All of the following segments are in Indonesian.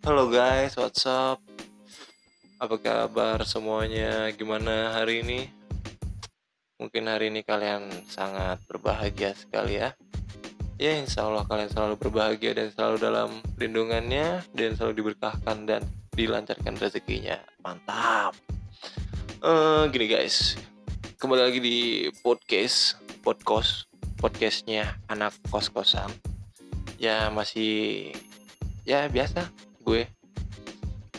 Halo guys, what's up? Apa kabar semuanya? Gimana hari ini? Mungkin hari ini kalian sangat berbahagia sekali ya. Ya insya Allah kalian selalu berbahagia dan selalu dalam lindungannya dan selalu diberkahkan dan dilancarkan rezekinya. Mantap. Eh gini guys, kembali lagi di podcast, podcast, podcastnya anak kos-kosan. Ya masih ya biasa gue.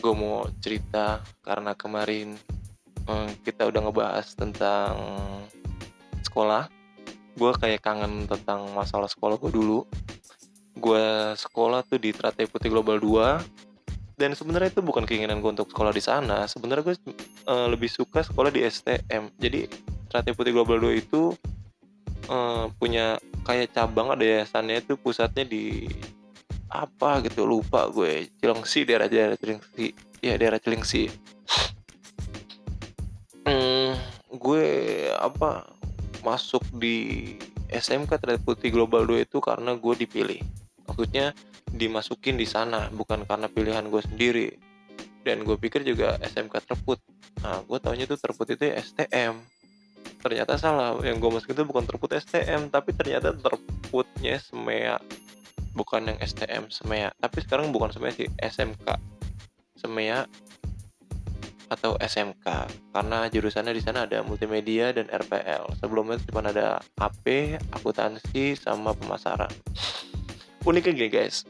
Gue mau cerita karena kemarin hmm, kita udah ngebahas tentang sekolah. Gue kayak kangen tentang masalah sekolah gue dulu. Gue sekolah tuh di Teratai Putih Global 2 dan sebenarnya itu bukan keinginan gue untuk sekolah di sana. Sebenarnya gue uh, lebih suka sekolah di STM jadi Teratai Putih Global 2 itu uh, punya kayak cabang ada yayasannya itu pusatnya di apa gitu lupa gue. Cilengsi daerah daerah Cilengsi. Ya daerah Cilengsi. Hmm, gue apa masuk di SMK Trade Putih Global 2 itu karena gue dipilih. Maksudnya dimasukin di sana bukan karena pilihan gue sendiri. Dan gue pikir juga SMK terput. Nah gue taunya itu terput itu STM ternyata salah yang gue masukin itu bukan terput STM tapi ternyata terputnya semea bukan yang STM Semea. Tapi sekarang bukan Semea sih SMK Semea atau SMK karena jurusannya di sana ada multimedia dan RPL sebelumnya cuma ada AP akuntansi sama pemasaran. Uniknya gini guys.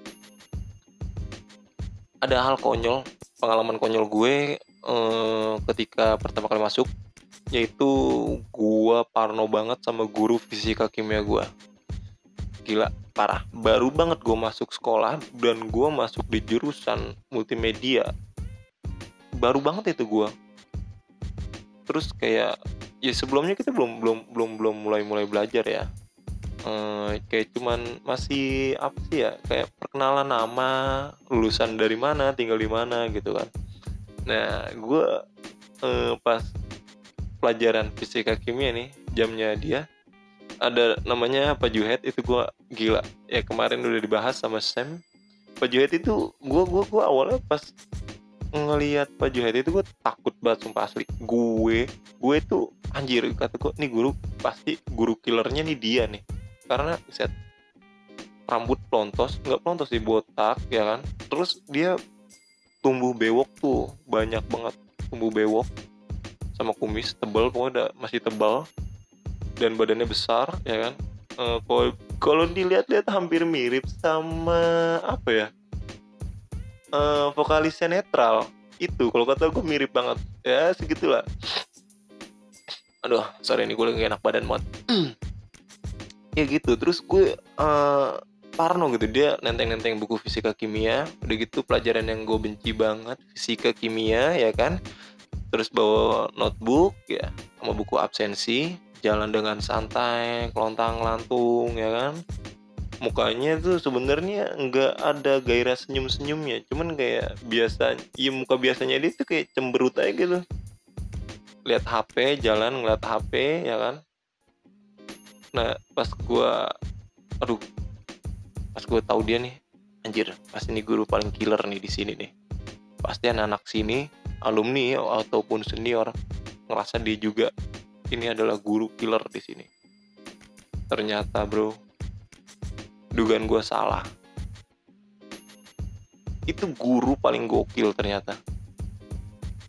Ada hal konyol pengalaman konyol gue eh, ketika pertama kali masuk yaitu gue parno banget sama guru fisika kimia gue gila parah. Baru banget gue masuk sekolah dan gue masuk di jurusan multimedia. Baru banget itu gue terus kayak ya sebelumnya kita belum belum belum belum mulai mulai belajar ya. Ehm, kayak cuman masih apa sih ya kayak perkenalan nama lulusan dari mana tinggal di mana gitu kan. Nah gue eh, pas pelajaran fisika kimia nih jamnya dia ada namanya Pak Juhet itu gue gila. Ya kemarin udah dibahas sama Sam. Pak Juhet itu gue gue gue awalnya pas ngelihat Pak Juhet itu gue takut banget sumpah asli. Gue gue tuh anjir kata gue nih guru pasti guru killernya nih dia nih. Karena set rambut pelontos nggak pelontos sih botak ya kan? Terus dia tumbuh bewok tuh banyak banget tumbuh bewok sama kumis tebal pokoknya udah masih tebal dan badannya besar ya kan? Uh, kalau dilihat-lihat hampir mirip sama apa ya? Uh, vokalisnya netral. Itu kalau kata gue mirip banget. Ya segitulah. Aduh sorry ini gue lagi enak badan mod ya gitu terus gue uh, parno gitu. Dia nenteng-nenteng buku fisika kimia. Udah gitu pelajaran yang gue benci banget fisika kimia ya kan? Terus bawa notebook ya sama buku absensi jalan dengan santai kelontang lantung ya kan? Mukanya tuh sebenarnya nggak ada gairah senyum senyumnya cuman kayak biasa iya muka biasanya dia tuh kayak cemberut aja gitu. Lihat HP jalan ngeliat HP ya kan? Nah pas gua aduh pas gua tahu dia nih anjir pasti ini guru paling killer nih di sini nih. Pasti anak-anak sini alumni ataupun senior ngerasa dia juga ini adalah guru killer di sini. Ternyata bro, dugaan gue salah. Itu guru paling gokil ternyata.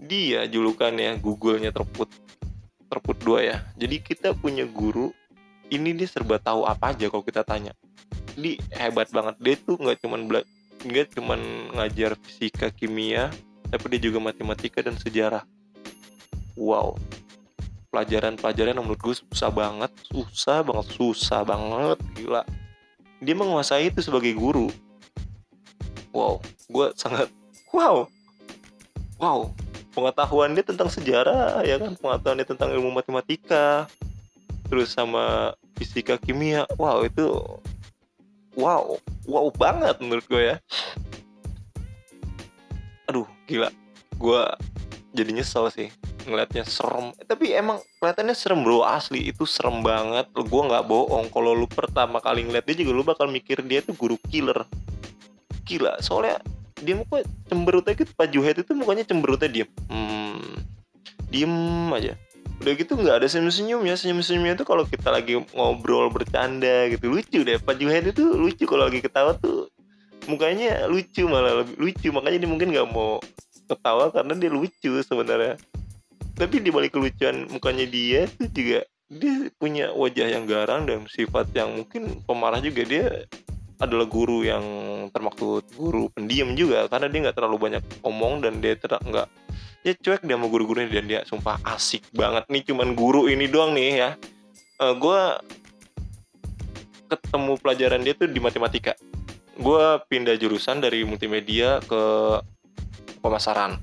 Dia julukannya Google-nya terput. Terput dua ya. Jadi kita punya guru, ini dia serba tahu apa aja kalau kita tanya. Dia hebat banget. Dia tuh nggak cuman nggak cuman ngajar fisika, kimia, tapi dia juga matematika dan sejarah. Wow, pelajaran-pelajaran yang menurut gue susah banget. Susah banget susah banget gila. Dia menguasai itu sebagai guru. Wow gue sangat wow. Wow pengetahuan dia tentang sejarah ya kan? Pengetahuan dia tentang ilmu matematika terus sama fisika kimia. Wow itu wow wow banget menurut gue ya. Aduh gila. Gue jadi nyesel sih ngeliatnya serem. Tapi emang kelihatannya serem bro. Asli itu serem banget. Gue nggak bohong. Kalau lu pertama kali ngeliat dia juga lu bakal mikir dia tuh guru killer. Gila. Soalnya dia kok cemberut aja gitu. Pak Juhet itu mukanya cemberutnya diem. Hmm, diem aja. Udah gitu nggak ada senyum-senyumnya. Senyum-senyumnya itu kalau kita lagi ngobrol bercanda gitu lucu deh. Pak Juhet itu lucu. Kalau lagi ketawa tuh mukanya lucu malah. Lebih lucu. Makanya dia mungkin nggak mau ketawa karena dia lucu sebenarnya tapi di balik kelucuan mukanya dia tuh juga dia punya wajah yang garang dan sifat yang mungkin pemarah juga. Dia adalah guru yang termaksud guru pendiam juga karena dia nggak terlalu banyak omong dan dia tidak nggak ya cuek dia sama guru-guru ini dan dia sumpah asik banget nih cuman guru ini doang nih ya. Uh, eh, gue ketemu pelajaran dia tuh di matematika. Gue pindah jurusan dari multimedia ke pemasaran.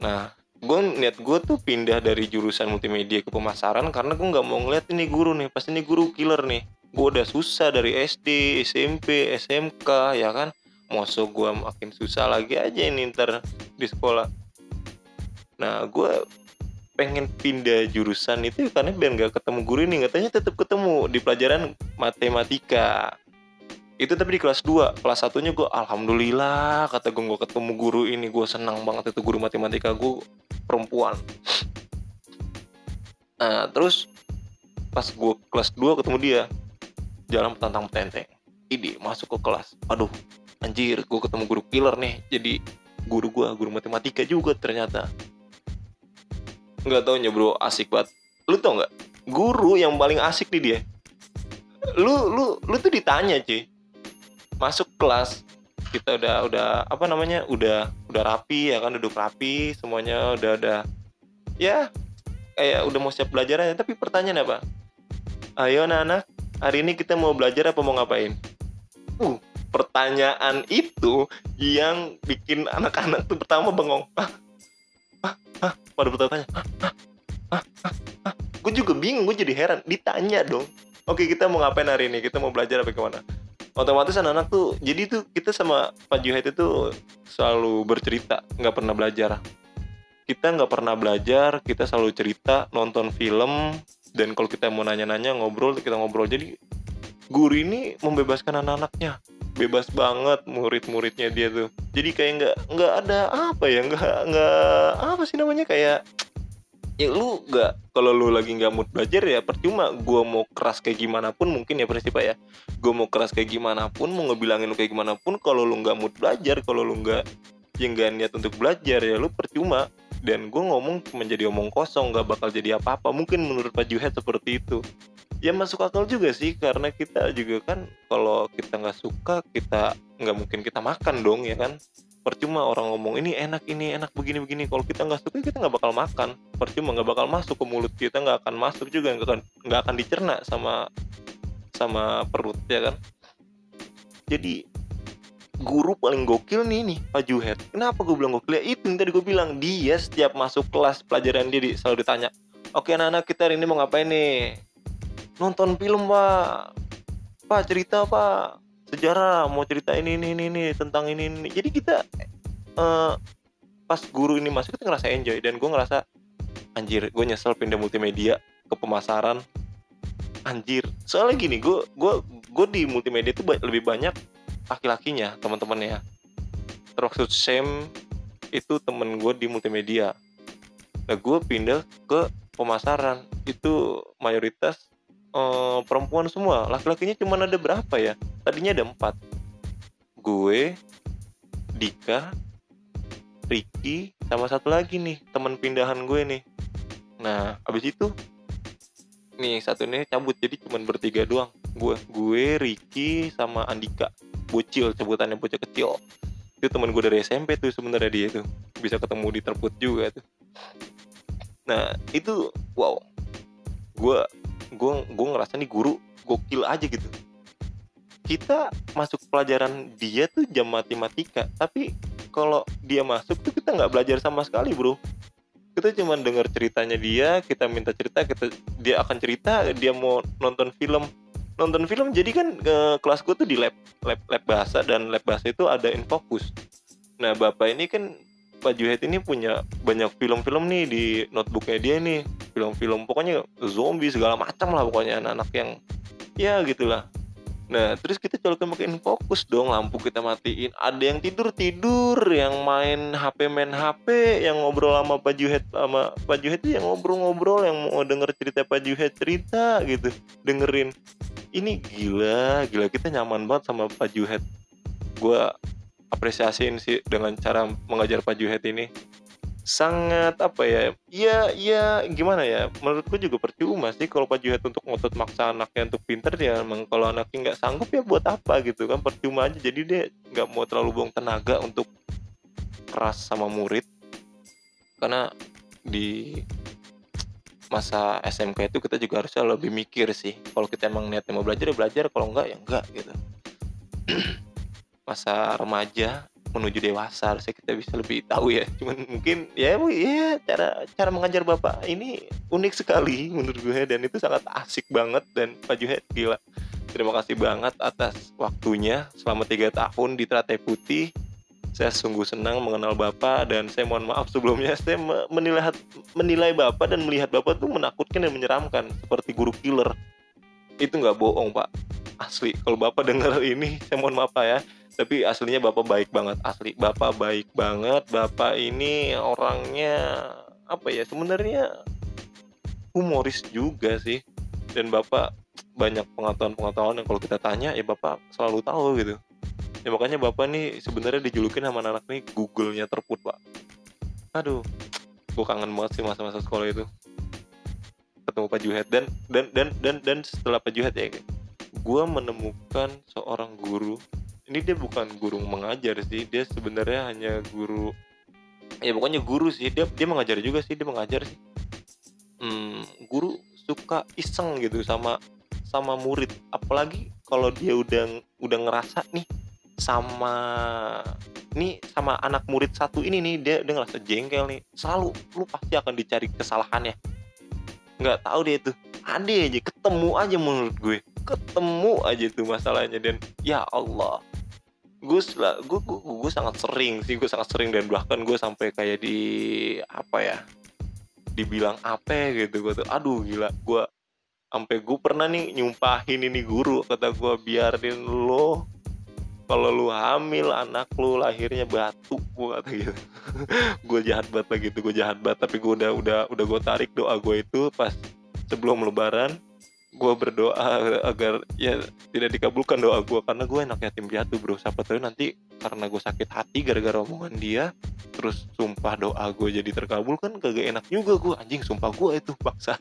Nah gue niat gue tuh pindah dari jurusan multimedia ke pemasaran karena gue nggak mau ngeliat ini guru nih. Pasti ini guru killer nih. Gue udah susah dari SD SMP SMK ya kan? Masa gue makin susah lagi aja ini ntar di sekolah. Nah gue pengen pindah jurusan itu karena biar nggak ketemu guru ini. Katanya tetap ketemu di pelajaran matematika itu tapi di kelas 2 kelas satunya gue alhamdulillah kata gue gue ketemu guru ini. Gue senang banget itu guru matematika gue perempuan. Nah terus pas gue kelas 2 ketemu dia jalan petantang petenteng ini masuk ke kelas. Aduh anjir gue ketemu guru killer nih. Jadi guru gue guru matematika juga ternyata. Nggak taunya bro asik banget. Lu tau nggak? Guru yang paling asik nih dia. Lu lu lu tuh ditanya cuy masuk kelas kita udah udah apa namanya udah udah rapi ya kan duduk rapi semuanya udah udah ya kayak udah mau siap belajar aja tapi pertanyaan apa ayo anak-anak hari ini kita mau belajar apa mau ngapain? Uh, pertanyaan itu yang bikin anak-anak tuh pertama bengong. Ah, ah, ah, pada bertanya, ah, ah, ah, ah, ah. Gue juga bingung, gue jadi heran. Ditanya dong. Oke, kita mau ngapain hari ini? Kita mau belajar apa ke mana? Otomatis anak-anak tuh, jadi tuh kita sama Pak Juhaid itu selalu bercerita, nggak pernah belajar. Kita nggak pernah belajar, kita selalu cerita, nonton film, dan kalau kita mau nanya-nanya ngobrol kita ngobrol. Jadi guru ini membebaskan anak-anaknya. Bebas banget murid-muridnya dia tuh. Jadi kayak nggak nggak ada apa ya nggak nggak apa sih namanya kayak ya lu nggak kalau lu lagi nggak mood belajar ya percuma gue mau keras kayak gimana pun mungkin ya prinsip ya. Gue mau keras kayak gimana pun mau ngebilangin lu kayak gimana pun kalau lu nggak mood belajar kalau lu nggak yang nggak niat untuk belajar ya lu percuma. Dan gue ngomong menjadi omong kosong nggak bakal jadi apa-apa. Mungkin menurut Pak Juhet seperti itu. Ya masuk akal juga sih karena kita juga kan kalau kita nggak suka kita nggak mungkin kita makan dong ya kan percuma orang ngomong ini enak ini enak begini begini kalau kita nggak suka kita nggak bakal makan percuma nggak bakal masuk ke mulut kita nggak akan masuk juga nggak akan nggak akan dicerna sama sama perut ya kan jadi guru paling gokil nih nih Pak Juhet. Kenapa gue bilang gokil? Ya itu yang tadi gue bilang dia setiap masuk kelas pelajaran dia selalu ditanya, oke anak-anak kita hari ini mau ngapain nih? Nonton film pak, pak cerita pak, sejarah mau cerita ini ini ini, ini tentang ini ini. Jadi kita uh, pas guru ini masuk kita ngerasa enjoy. Dan gue ngerasa anjir gue nyesel pindah multimedia ke pemasaran. Anjir. Soalnya gini gue gue gue di multimedia itu lebih banyak laki-lakinya teman-temannya. Termaksud Sam itu temen gue di multimedia. Nah gue pindah ke pemasaran. Itu mayoritas uh, perempuan semua. Laki-lakinya cuma ada berapa ya? Tadinya ada empat. Gue Dika Ricky sama satu lagi nih teman pindahan gue nih. Nah abis itu nih satu ini cabut. Jadi cuma bertiga doang. Gue gue Ricky sama Andika. Bocil sebutannya bocil kecil. Itu teman gue dari SMP tuh sebenarnya dia tuh. Bisa ketemu di terput juga tuh. Nah itu wow. Gue gue gue ngerasa nih guru gokil aja gitu. Kita masuk pelajaran dia tuh jam matematika tapi kalau dia masuk tuh kita nggak belajar sama sekali bro. Kita cuma dengar ceritanya dia kita minta cerita kita dia akan cerita dia mau nonton film. Nonton film jadi kan ke kelas gue tuh di lab lab lab bahasa dan lab bahasa itu ada infokus nah bapak ini kan Pak Juhet ini punya banyak film-film nih di notebooknya dia nih film-film pokoknya zombie segala macam lah pokoknya anak-anak yang ya gitulah Nah, terus kita colokin pakai fokus dong, lampu kita matiin. Ada yang tidur tidur, yang main HP main HP, yang ngobrol sama Pak Juhet sama Pak Juhet yang ngobrol-ngobrol, yang mau denger cerita Pak Juhet cerita gitu, dengerin. Ini gila, gila kita nyaman banget sama Pak Juhet. Gua apresiasiin sih dengan cara mengajar Pak Juhet ini. Sangat apa ya? Ya ya gimana ya? Menurutku juga percuma sih kalau Pak Juhet untuk ngotot maksa anaknya untuk pinter ya. Emang kalau anaknya nggak sanggup ya buat apa gitu kan? Percuma aja. Jadi dia nggak mau terlalu buang tenaga untuk keras sama murid. Karena di masa SMK itu kita juga harusnya lebih mikir sih. Kalau kita emang niatnya mau belajar ya belajar. Kalau enggak ya enggak gitu masa remaja menuju dewasa harusnya kita bisa lebih tahu ya. Cuman mungkin ya ya cara cara mengajar bapak ini unik sekali menurut gue dan itu sangat asik banget dan Pak Juhet gila. Terima kasih banget atas waktunya. Selama tiga tahun di Teratai Putih saya sungguh senang mengenal Bapak dan saya mohon maaf sebelumnya saya menilai menilai Bapak dan melihat Bapak tuh menakutkan dan menyeramkan seperti guru killer. Itu nggak bohong Pak. Asli kalau Bapak dengar ini saya mohon maaf Pak ya tapi aslinya bapak baik banget asli bapak baik banget. Bapak ini orangnya apa ya sebenarnya humoris juga sih. Dan bapak banyak pengetahuan-pengetahuan yang kalau kita tanya ya bapak selalu tahu gitu. Ya makanya bapak nih sebenarnya dijulukin sama anak, -anak nih Google-nya terput pak. Aduh gue kangen banget sih masa-masa sekolah itu. Ketemu Pak Juhet dan dan dan dan dan setelah Pak Juhet ya gue menemukan seorang guru ini dia bukan guru mengajar sih dia sebenarnya hanya guru ya pokoknya guru sih dia dia mengajar juga sih dia mengajar sih. Hmm, guru suka iseng gitu sama sama murid. Apalagi kalau dia udah udah ngerasa nih sama nih sama anak murid satu ini nih dia dia ngerasa jengkel nih. Selalu lu pasti akan dicari kesalahannya. Nggak tahu dia itu. Ada aja ketemu aja menurut gue. Ketemu aja tuh masalahnya dan ya Allah gue gue gue gue sangat sering sih gue sangat sering dan bahkan gue sampai kayak di apa ya dibilang apa gitu gue tuh aduh gila gue sampai gue pernah nih nyumpahin ini guru kata gue biarin lo kalau lu hamil anak lu lahirnya batu gue kata gitu. Gue jahat banget lagi tuh gue jahat banget tapi gue udah udah udah gue tarik doa gue itu pas sebelum lebaran gue berdoa agar ya tidak dikabulkan doa gue karena gue enak yatim piatu bro. Siapa tahu nanti karena gue sakit hati gara-gara omongan dia terus sumpah doa gue jadi terkabul kan kagak enak juga gue anjing sumpah gue itu paksa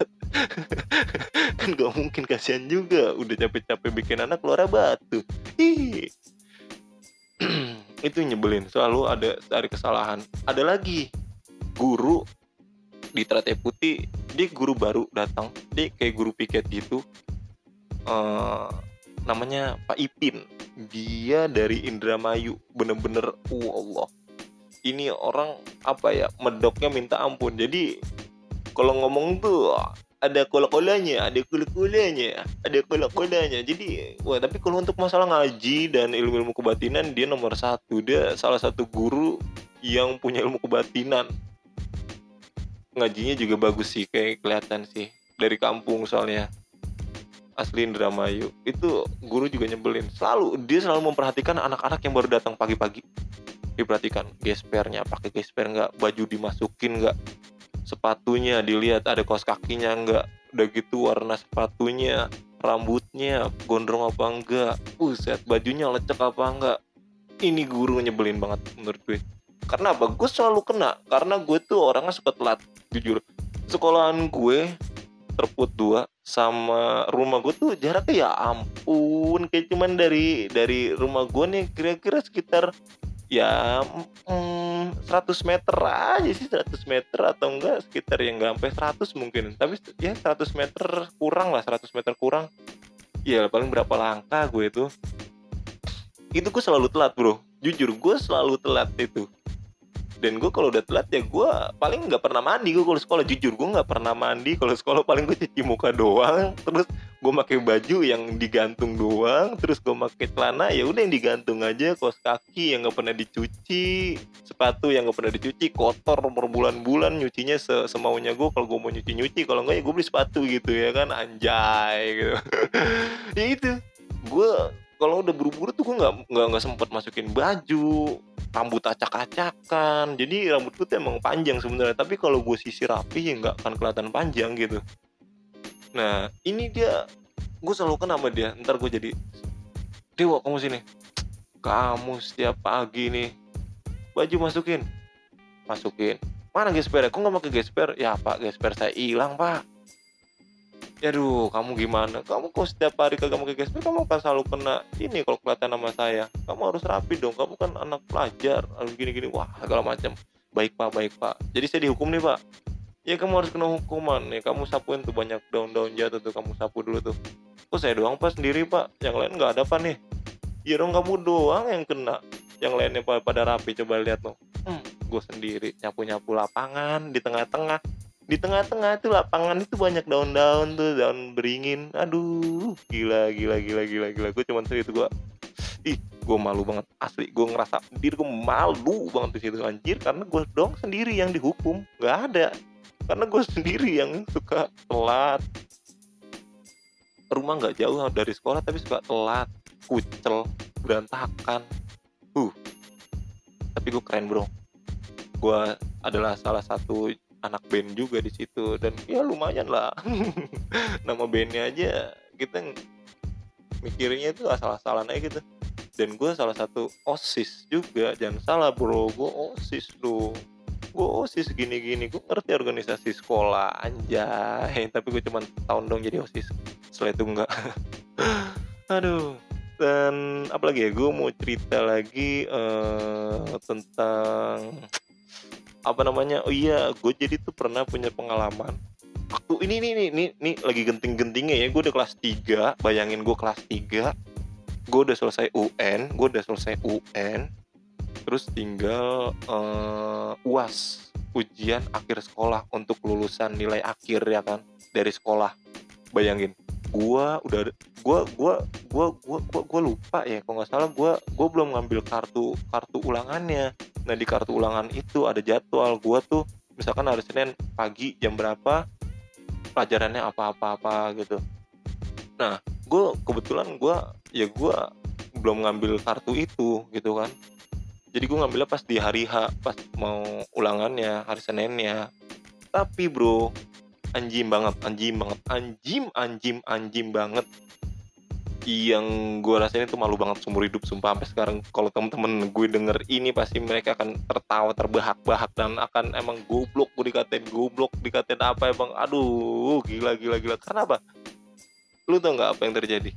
kan gak mungkin kasihan juga. Udah capek-capek bikin anak keluar batu. Itu nyebelin. Selalu ada dari kesalahan. Ada lagi. Guru di Teratai Putih dia guru baru datang. Dia kayak guru piket gitu. Uh, namanya Pak Ipin. Dia dari Indramayu. Bener-bener uh Allah. Ini orang apa ya medoknya minta ampun. Jadi kalau ngomong tuh ada kola-kolanya, ada kula-kulanya, ada kola-kolanya. Jadi, wah tapi kalau untuk masalah ngaji dan ilmu-ilmu kebatinan dia nomor satu. Dia salah satu guru yang punya ilmu kebatinan ngajinya juga bagus sih kayak kelihatan sih. Dari kampung soalnya. Asli Indramayu. Itu guru juga nyebelin. Selalu dia selalu memperhatikan anak-anak yang baru datang pagi-pagi. Diperhatikan. Gespernya pakai gesper nggak? Baju dimasukin nggak? Sepatunya dilihat ada kaos kakinya nggak? Udah gitu warna sepatunya rambutnya gondrong apa enggak set bajunya lecek apa enggak ini guru nyebelin banget menurut gue karena apa gue selalu kena. Karena gue tuh orangnya suka telat jujur. Sekolahan gue terput dua sama rumah gue tuh jaraknya ya ampun. Kayak cuman dari dari rumah gue nih kira-kira sekitar ya mm, 100 meter aja sih. 100 meter atau enggak sekitar yang enggak sampai 100 mungkin. Tapi ya 100 meter kurang lah 100 meter kurang. Ya paling berapa langkah gue itu. Itu gue selalu telat bro. Jujur gue selalu telat itu dan gue kalau udah telat ya gue paling nggak pernah mandi gue kalau sekolah. Jujur gue nggak pernah mandi kalau sekolah. Paling gue cuci muka doang. Terus gue pakai baju yang digantung doang. Terus gue pakai celana ya udah yang digantung aja. Kaos kaki yang nggak pernah dicuci. Sepatu yang nggak pernah dicuci. Kotor berbulan-bulan nyucinya se semaunya gue kalau gue mau nyuci nyuci kalau nggak ya gue beli sepatu gitu ya kan. Anjay gitu. Ya itu. Gue kalau udah buru-buru tuh gue nggak nggak nggak sempet masukin baju rambut acak-acakan. Jadi rambut gue tuh emang panjang sebenarnya. Tapi kalau gue sisir rapi ya nggak akan kelihatan panjang gitu. Nah ini dia gue selalu kan sama dia. Ntar gue jadi Dewa kamu sini. Kamu setiap pagi nih baju masukin. Masukin. Mana gesper kok nggak pakai gesper ya pak gesper saya hilang pak Aduh, kamu gimana? Kamu kok setiap hari kagak pakai gesper, kamu akan selalu kena ini kalau kelihatan nama saya. Kamu harus rapi dong, kamu kan anak pelajar, harus gini-gini. Wah, segala macam. Baik pak, baik pak. Jadi saya dihukum nih pak. Ya kamu harus kena hukuman nih. Kamu sapuin tuh banyak daun-daun jatuh tuh, kamu sapu dulu tuh. Kok saya doang pak sendiri pak? Yang lain nggak ada pak nih. Ya dong kamu doang yang kena. Yang lainnya pada rapi, coba lihat loh. Hmm, gue sendiri nyapu-nyapu lapangan di tengah-tengah di tengah-tengah itu lapangan itu banyak daun-daun tuh daun beringin. Aduh gila gila gila gila gila. Gue cuman itu gue ih gue malu banget. Asli gue ngerasa diri gue malu banget di situ. Anjir karena gue dong sendiri yang dihukum. Nggak ada. Karena gue sendiri yang suka telat. Rumah nggak jauh dari sekolah tapi suka telat kucel berantakan. Uh. Tapi gue keren bro. Gue adalah salah satu anak band juga di situ. Dan ya lumayan lah. Nama bandnya aja kita mikirnya itu asal-asalan aja gitu. Dan gue salah satu osis juga. Jangan salah bro. Gue osis tuh gue osis gini-gini. Gue ngerti organisasi sekolah anjay. Tapi gue cuma tahun dong jadi osis. Setelah itu enggak. Aduh. Dan apalagi ya gue mau cerita lagi uh, tentang apa namanya oh iya gue jadi tuh pernah punya pengalaman. Waktu ini nih nih nih, nih lagi genting-gentingnya ya gue udah kelas 3 bayangin gue kelas 3 gue udah selesai UN gue udah selesai UN terus tinggal uh, uas ujian akhir sekolah untuk lulusan nilai akhir ya kan dari sekolah. Bayangin gua udah gua gua gua gua gua, gua lupa ya kalau nggak salah gua gua belum ngambil kartu kartu ulangannya. Nah di kartu ulangan itu ada jadwal gua tuh misalkan hari Senin pagi jam berapa pelajarannya apa-apa-apa gitu. Nah gue kebetulan gue ya gue belum ngambil kartu itu gitu kan. Jadi gue ngambilnya pas di hari H pas mau ulangannya hari Seninnya. Tapi bro anjing banget anjing banget anjing anjing anjing banget. Yang gue rasain itu malu banget seumur hidup sumpah. Sampai sekarang kalau temen-temen gue denger ini pasti mereka akan tertawa terbahak-bahak dan akan emang goblok. Gue dikatain goblok dikatain apa emang aduh gila gila gila. Karena apa? Lu tau nggak apa yang terjadi?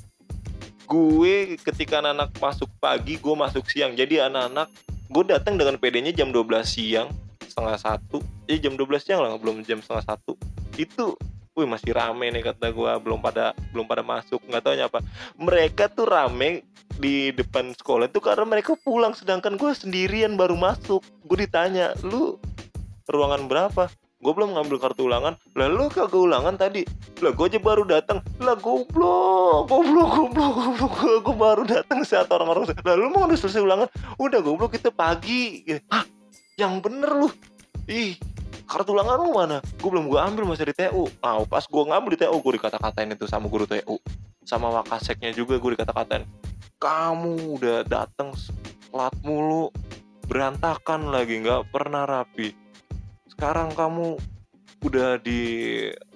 Gue ketika anak-anak masuk pagi gue masuk siang. Jadi anak-anak gue datang dengan PD-nya jam 12 siang setengah satu. Jadi jam 12 siang lah belum jam setengah satu itu wih masih rame nih kata gue belum pada belum pada masuk. Nggak tahu apa. Mereka tuh rame di depan sekolah itu karena mereka pulang. Sedangkan gue sendirian baru masuk. Gue ditanya lu ruangan berapa? Gue belum ngambil kartu ulangan. Lalu kagak ulangan tadi? Lah gue aja baru datang. Lah goblok goblok goblok goblok. Gue baru datang saat orang-orang lalu mau udah selesai ulangan? Udah goblok kita pagi. Hah? Yang bener lu ih kartu ulangan lu mana? Gue belum gue ambil masih di TU nah pas gue ngambil di TU gue dikata-katain itu sama guru TU sama wakaseknya juga gue dikata-katain. Kamu udah datang telat mulu berantakan lagi nggak pernah rapi. Sekarang kamu udah di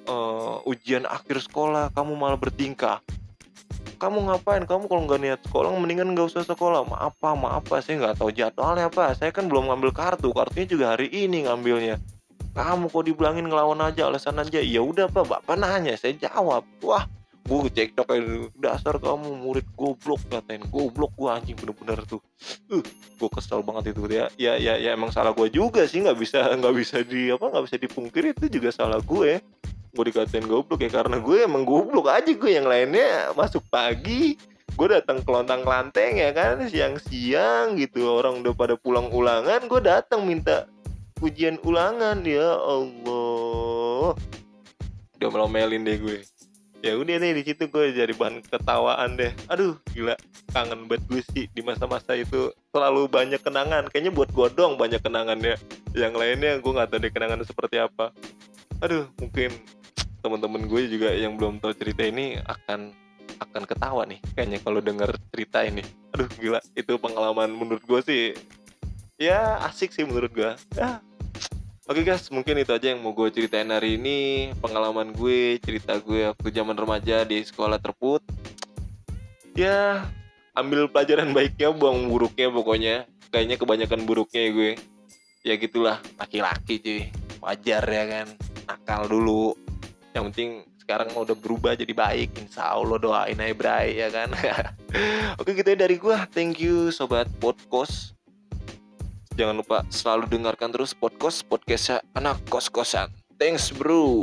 uh, ujian akhir sekolah kamu malah bertingkah kamu ngapain? Kamu kalau nggak niat sekolah mendingan nggak usah sekolah. Maaf apa maaf apa saya nggak tahu jadwalnya apa saya kan belum ngambil kartu. Kartunya juga hari ini ngambilnya. Kamu kok dibilangin ngelawan aja alasan aja? Ya udah pak. Bapak nanya saya jawab. Wah gue cek kayak dasar kamu murid goblok katain goblok gue anjing bener-bener tuh. Uh gue kesel banget itu ya. Ya ya, ya emang salah gue juga sih. Nggak bisa nggak bisa di apa nggak bisa dipungkiri. Itu juga salah gue gue dikatain goblok ya karena gue emang goblok aja gue yang lainnya masuk pagi gue datang ke lontang lanteng ya kan siang-siang gitu orang udah pada pulang ulangan gue datang minta ujian ulangan ya Allah. Udah melomelin deh gue. Ya udah deh di situ gue jadi bahan ketawaan deh. Aduh gila kangen banget gue sih di masa-masa itu. Terlalu banyak kenangan kayaknya buat gue dong banyak kenangan ya yang lainnya gue nggak tahu deh kenangan seperti apa. Aduh mungkin teman-teman gue juga yang belum tahu cerita ini akan akan ketawa nih kayaknya kalau denger cerita ini. Aduh gila itu pengalaman menurut gue sih ya asik sih menurut gue. Ya. Oke guys, mungkin itu aja yang mau gue ceritain hari ini. Pengalaman gue, cerita gue waktu zaman remaja di sekolah terput. Ya, ambil pelajaran baiknya, buang buruknya pokoknya. Kayaknya kebanyakan buruknya gue. Ya gitulah, laki-laki cuy. Wajar ya kan, nakal dulu Yang penting sekarang udah berubah jadi baik Insya Allah doain aja Bray ya kan Oke gitu ya dari gue Thank you Sobat Podcast Jangan lupa selalu dengarkan terus podcast podcastnya anak kos-kosan. Thanks bro.